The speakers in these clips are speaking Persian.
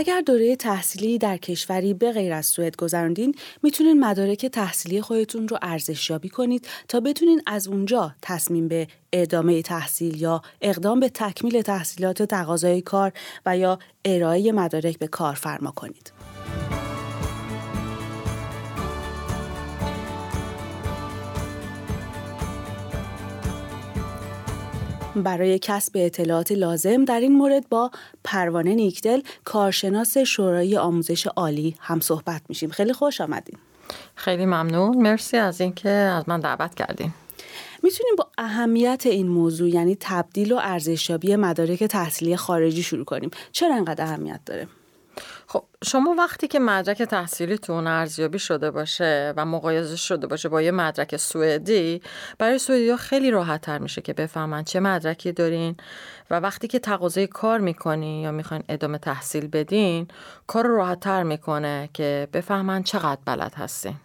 اگر دوره تحصیلی در کشوری به غیر از سوئد گذراندین می‌تونین مدارک تحصیلی خودتون رو ارزشیابی کنید تا بتونین از اونجا تصمیم به ادامه تحصیل یا اقدام به تکمیل تحصیلات تقاضای کار و یا ارائه مدارک به کارفرما کنید. برای کسب اطلاعات لازم در این مورد با پروانه نیکدل کارشناس شورای آموزش عالی هم صحبت میشیم. خیلی خوش آمدیم خیلی ممنون. مرسی از اینکه از من دعوت کردیم می‌تونیم با اهمیت این موضوع یعنی تبدیل و ارزشیابی مدارک تحصیلی خارجی شروع کنیم. چرا انقدر اهمیت داره؟ خب شما وقتی که مدرک تحصیلیتون ارزیابی شده باشه و مقایسه شده باشه با یه مدرک سوئدی برای سوئدی ها خیلی راحت تر میشه که بفهمن چه مدرکی دارین و وقتی که تقاضای کار می‌کنین یا می‌خواین ادامه تحصیل بدین کار راحت تر می‌کنه که بفهمن چقدر بلد هستین.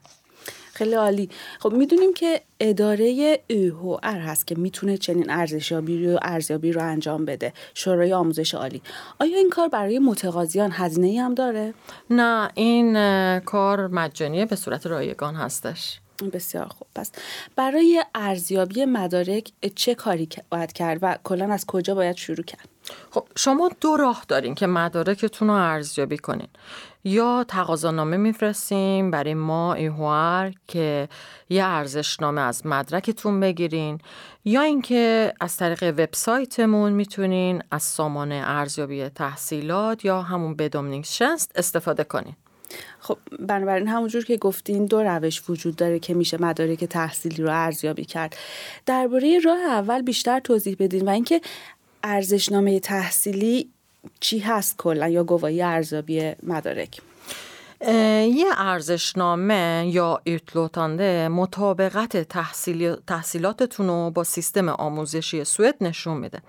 خیلی عالی. خب می‌دونیم که اداره ار هست که می‌تونه چنین ارزشیابی رو ارزیابی رو انجام بده. شورای آموزش عالی. آیا این کار برای متقاضیان هزینه هم داره؟ نه این کار مجانیه به صورت رایگان هستش. بسیار خوب. پس برای ارزیابی مدارک چه کاری باید کرد و کلا از کجا باید شروع کرد؟ خب شما دو راه دارین که مدارکتون رو ارزیابی کنین. یا تقاضانامه میفرستیم برای ما ایهوار که یه ارزشنامه از مدرکتون بگیرین یا اینکه از طریق وبسایتمون می‌تونین از سامانه ارزیابی تحصیلات یا همون بدومنینگ شنست استفاده کنین. خب بنابراین همونجور که گفتین دو روش وجود داره که میشه مدارک تحصیلی رو ارزیابی کرد. درباره راه اول بیشتر توضیح بدین و اینکه ارزشنامه تحصیلی چی هست کلا یا گواهی ارزیابی مدارک؟ یه ارزشنامه یا ایتلوتانده مطابقت تحصیل... تحصیلاتتون رو با سیستم آموزشی سوئد نشون میده.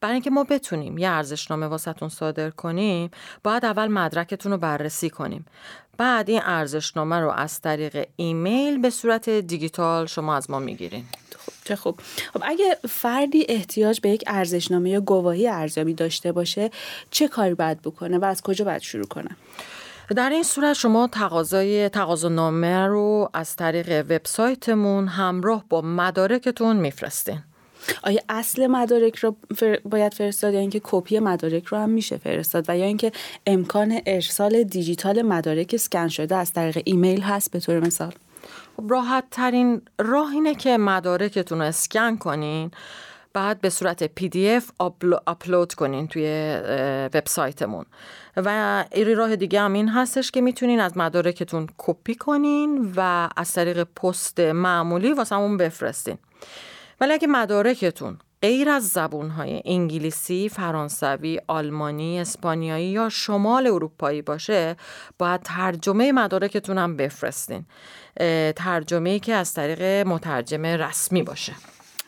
برای اینکه ما بتونیم یه ارزشنامه واسهتون صادر کنیم باید اول مدرکتون رو بررسی کنیم. بعد این ارزشنامه رو از طریق ایمیل به صورت دیجیتال شما از ما می‌گیرین. چه خوب. خب اگه فردی احتیاج به یک ارزشنامه یا گواهی ارزیابی داشته باشه چه کاری باید بکنه و از کجا باید شروع کنه؟ در این صورت شما تقاضای تقاضانامه رو از طریق وبسایتمون همراه با مدارکتون میفرستین. آیا اصل مدارک رو باید فرستاد یا اینکه کپی مدارک رو هم میشه فرستاد و یا اینکه امکان ارسال دیجیتال مدارک اسکن شده از طریق ایمیل هست به طور مثال؟ خب، راحت ترین راه اینه که مدارکتون رو اسکن کنین. بعد به صورت PDF آپلود کنین توی وبسایتمون. و یه راه دیگه هم این هستش که می‌تونین از مدارکتون کپی کنین و از طریق پست معمولی واسمون بفرستین. ولی اگه مدارکتون غیر از زبونهای انگلیسی، فرانسوی، آلمانی، اسپانیایی یا شمال اروپایی باشه باید ترجمه مدارکتون هم بفرستین. ترجمه که از طریق مترجم رسمی باشه.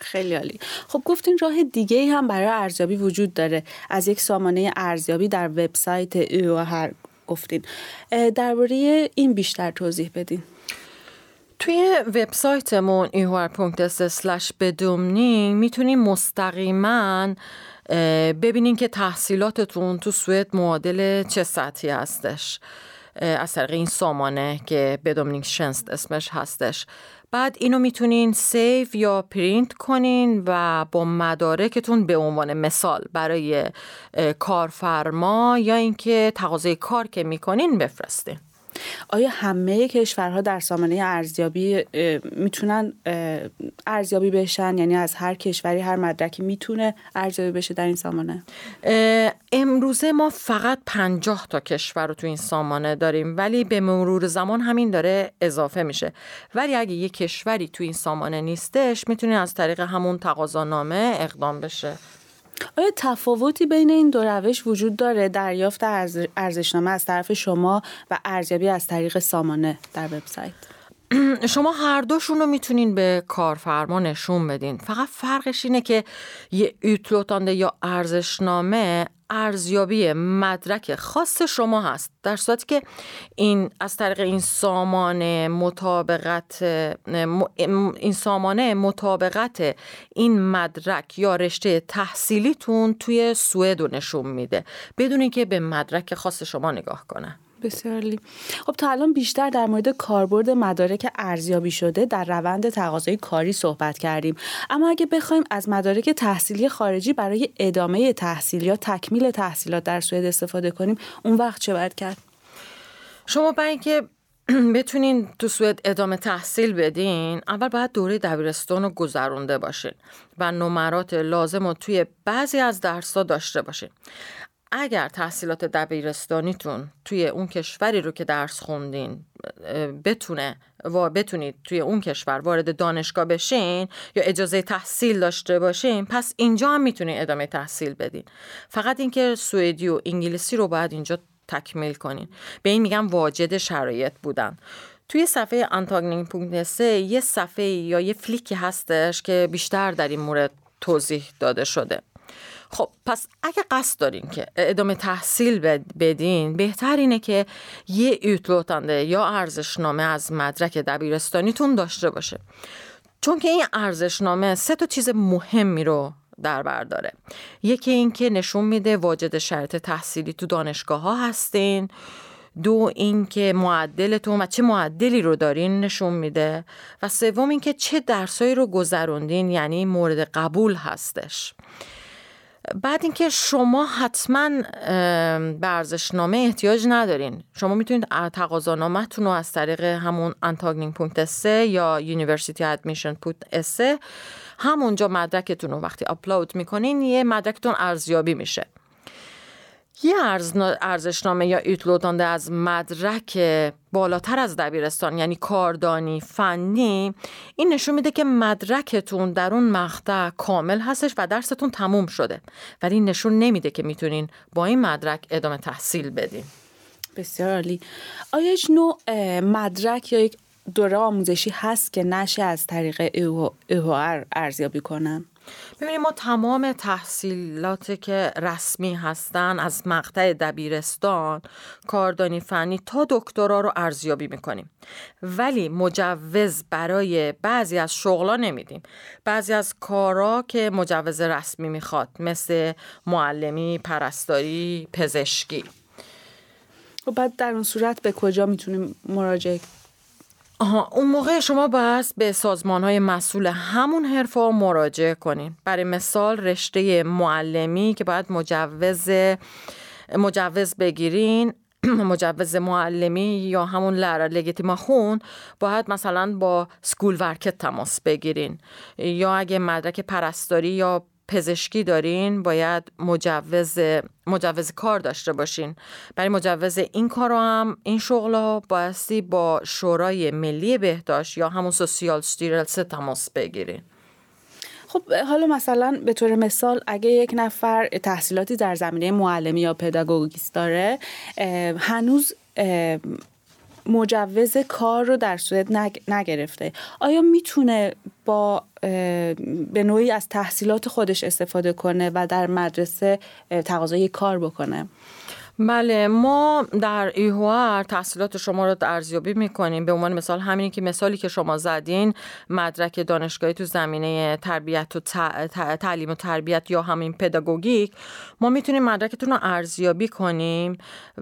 خیلی عالی. خب گفتین راه دیگه هم برای ارزیابی وجود داره. از یک سامانه ارزیابی در وبسایت او هر گفتین. درباره این بیشتر توضیح بدین. توی وبسایتمون uhr.se bedömning می‌تونین مستقیما ببینین که تحصیلاتتون تو سوئد معادل چه سطحی هستش. از طریق این سامانه که bedömningstjänst اسمش هستش. بعد اینو می‌تونین save یا پرینت کنین و با مدارکتون به عنوان مثال برای کارفرما یا اینکه تقاضای کار که می‌کنین بفرستین. آیا همه کشورها در سامانه ارزیابی می‌تونن ارزیابی بشن؟ یعنی از هر کشوری هر مدرکی می‌تونه ارزیابی بشه در این سامانه؟ امروزه ما فقط پنجاه تا کشور رو تو این سامانه داریم ولی به مرور زمان همین داره اضافه میشه. ولی اگه یه کشوری تو این سامانه نیستش می‌تونه از طریق همون تقاضانامه اقدام بشه. آیا تفاوتی بین این دو روش وجود داره؟ دریافت ارزشنامه از طرف شما و ارزیابی از طریق سامانه در وبسایت. شما هر دوشون رو می‌تونین به کارفرما نشون بدین. فقط فرقش اینه که یه ایتلوتانده یا ارزشنامه ارزیابی مدرک خاص شما هست در صورتی که این از طریق این سامان مطابقت این سامانه مطابقت این مدرک یا رشته تحصیلیتون توی سوئد نشون میده بدون اینکه به مدرک خاص شما نگاه کنه. بسیار خب تا الان بیشتر در مورد کاربرد مدارک ارزیابی شده در روند تقاضای کاری صحبت کردیم. اما اگه بخوایم از مدارک تحصیلی خارجی برای ادامه تحصیل یا تکمیل تحصیلات در سوئد استفاده کنیم اون وقت چه باید کرد؟ شما برای اینکه بتونین تو سوئد ادامه تحصیل بدین اول باید دوره دبیرستان رو گذرونده باشین و نمرات لازم رو توی بعضی از درس‌ها داشته باشین. اگر تحصیلات دبیرستانیتون توی اون کشوری رو که درس خوندین بتونه و بتونید توی اون کشور وارد دانشگاه بشین یا اجازه تحصیل داشته باشین پس اینجا هم می‌تونید ادامه تحصیل بدین. فقط اینکه سوئدی و انگلیسی رو باید اینجا تکمیل کنین. به این میگم واجد شرایط بودن. توی صفحه انتاگنینگ یه صفحه یا یه فلیکی هستش که بیشتر در این مورد توضیح داده شده. خب پس اگه قصد دارین که ادامه تحصیل بدین بهتر اینه که یه ایتلوتانده یا ارزشنامه از مدرک دبیرستانیتون داشته باشه. چون که این ارزشنامه سه تا چیز مهمی رو در بر داره. یکی اینکه نشون میده واجد شرط تحصیلی تو دانشگاه ها هستین. دو اینکه معدلتون و چه معدلی رو دارین نشون میده. و سوم اینکه چه درسایی رو گذروندین یعنی مورد قبول هستش. بعد اینکه شما حتما به ارزشنامه احتیاج ندارین. شما می‌تونید تقاضانامهتون رو از طریق همون antagning punkt یا university admission punkt همونجا مدرکتون رو وقتی اپلود می‌کنین یه مدرکتون ارزیابی میشه. یه ارزشنامه یا ایتلودانده از مدرک بالاتر از دبیرستان یعنی کاردانی فنی این نشون میده که مدرکتون در اون مقطع کامل هستش و درستون تموم شده. ولی این نشون نمیده که می‌تونین با این مدرک ادامه تحصیل بدین. بسیار عالی. آیا هیچ نوع مدرک یا یک دوره آموزشی هست که نشه از طریق ایوار ارزیابی کنم؟ ببینید ما تمام تحصیلات که رسمی هستن از مقطع دبیرستان کاردانی فنی تا دکترا رو ارزیابی می‌کنیم. ولی مجوز برای بعضی از شغلا نمیدیم. بعضی از کارا که مجوز رسمی می‌خواد مثل معلمی پرستاری پزشکی. و خب بعد در اون صورت به کجا می‌تونیم مراجعه آها اون موقع شما باید به سازمان های مسئول همون حرفه مراجعه کنین. برای مثال رشته معلمی که باید مجوز مجوز بگیرین مجوز معلمی یا همون لرا خون باید مثلا با سکول ورکت تماس بگیرین. یا اگه مدرک پرستاری یا پزشکی دارین باید مجوز مجوز کار داشته باشین. برای مجوز این کار هم این شغل ها بایستی با شورای ملی بهداشت یا همون سوسیال ستیرلس تماس بگیرین. خب حالا مثلا به طور مثال اگه یک نفر تحصیلاتی در زمینه معلمی یا پداگوگیست داره هنوز مجوز کار رو در صورت نگرفته. آیا می‌تونه با به نوعی از تحصیلات خودش استفاده کنه و در مدرسه تقاضای کار بکنه؟ بله ما در ایهوار تحصیلات شما رو ارزیابی می‌کنیم. به عنوان مثال همینی که مثالی که شما زدین مدرک دانشگاهی تو زمینه تربیت و تعلیم و تربیت یا همین پداگوگیک ما می‌تونیم مدرکتون رو ارزیابی کنیم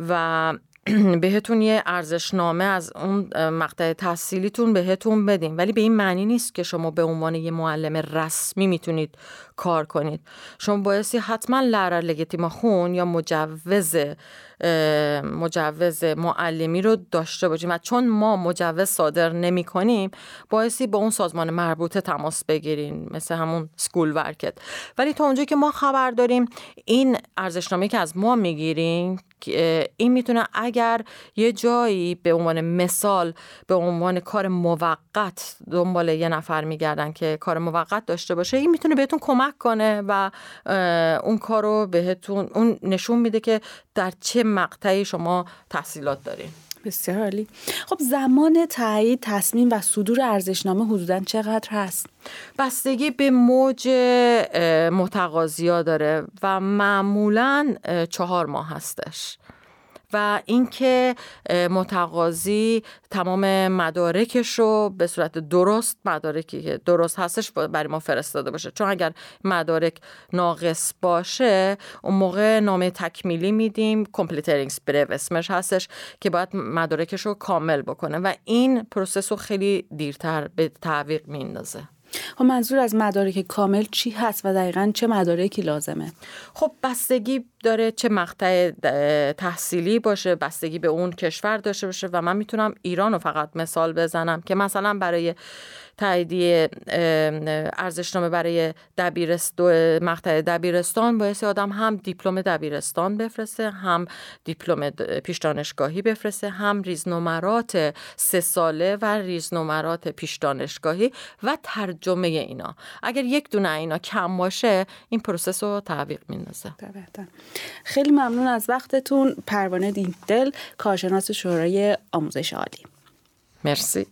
و بهتون یه ارزشنامه از اون مقطع تحصیلیتون بهتون بدیم. ولی به این معنی نیست که شما به عنوان یه معلم رسمی می‌تونید کار کنید. شما بایستی حتما لرر خون یا مجوز مجوز معلمی رو داشته باشیم. و چون ما مجوز صادر نمی کنیم بایستی با اون سازمان مربوطه تماس بگیریم مثل همون سکول ورکت. ولی تا اونجایی که ما خبر داریم این ارزشنامه که از ما می‌گیریم این می‌تونه اگر یه جایی به عنوان مثال به عنوان کار موقت دنبال یه نفر میگردن که کار موقت داشته باشه این می‌تونه بهتون کمک کنه و اون کار رو بهتون اون نشون میده که در چه مقطعی شما تحصیلات دارین. بسیار عالی. خب زمان تایید تصمیم و صدور ارزشنامه حدودا چقدر هست؟ بستگی به موج متقاضیا داره و معمولا چهار ماه هستش. و اینکه متقاضی تمام مدارکش رو به صورت درست مدارکی که درست هستش برای ما فرستاده باشه. چون اگر مدارک ناقص باشه اون موقع نامه تکمیلی میدیم kompletteringsbrev اسمش هستش که باید مدارکش رو کامل بکنه. و این process رو خیلی دیرتر به تعویق میندازه. خب منظور از مدارک کامل چی هست و دقیقا چه مدارکی لازمه؟ خب بستگی داره چه مقطع تحصیلی باشه بستگی به اون کشور داشته باشه و من می‌تونم ایران رو فقط مثال بزنم که مثلا برای تاییدیه ارزشنامه برای دبیرستان مقطع دبیرستان باید آدم هم دیپلم دبیرستان بفرسته هم دیپلم پیش دانشگاهی بفرسته هم ریزنمرات سه ساله و ریزنمرات پیش دانشگاهی و ترجمه اینا. اگر یک دونه اینا کم باشه این process رو تعویق میندازه. خیلی ممنون از وقتتون. پروانه دل کارشناس شورای آموزش عالی. مرسی.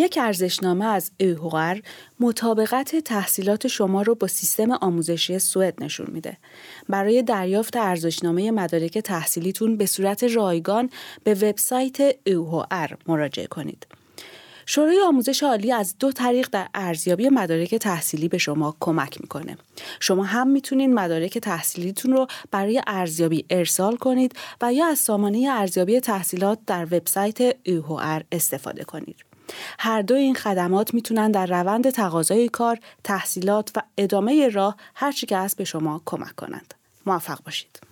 یک ارزشنامه از اوهوغر مطابقت تحصیلات شما رو با سیستم آموزشی سوئد نشون میده. برای دریافت ارزشنامه مدارک تحصیلیتون به صورت رایگان به وبسایت اوهوار مراجعه کنید. شورای آموزش عالی از دو طریق در ارزیابی مدارک تحصیلی به شما کمک می‌کنه. شما هم می‌تونید مدارک تحصیلیتون رو برای ارزیابی ارسال کنید و یا از سامانه ارزیابی تحصیلات در وبسایت اوهوار استفاده کنید. هر دو این خدمات می‌تونن در روند تقاضای کار، تحصیلات و ادامه راه هرچی که هست به شما کمک کنند. موفق باشید.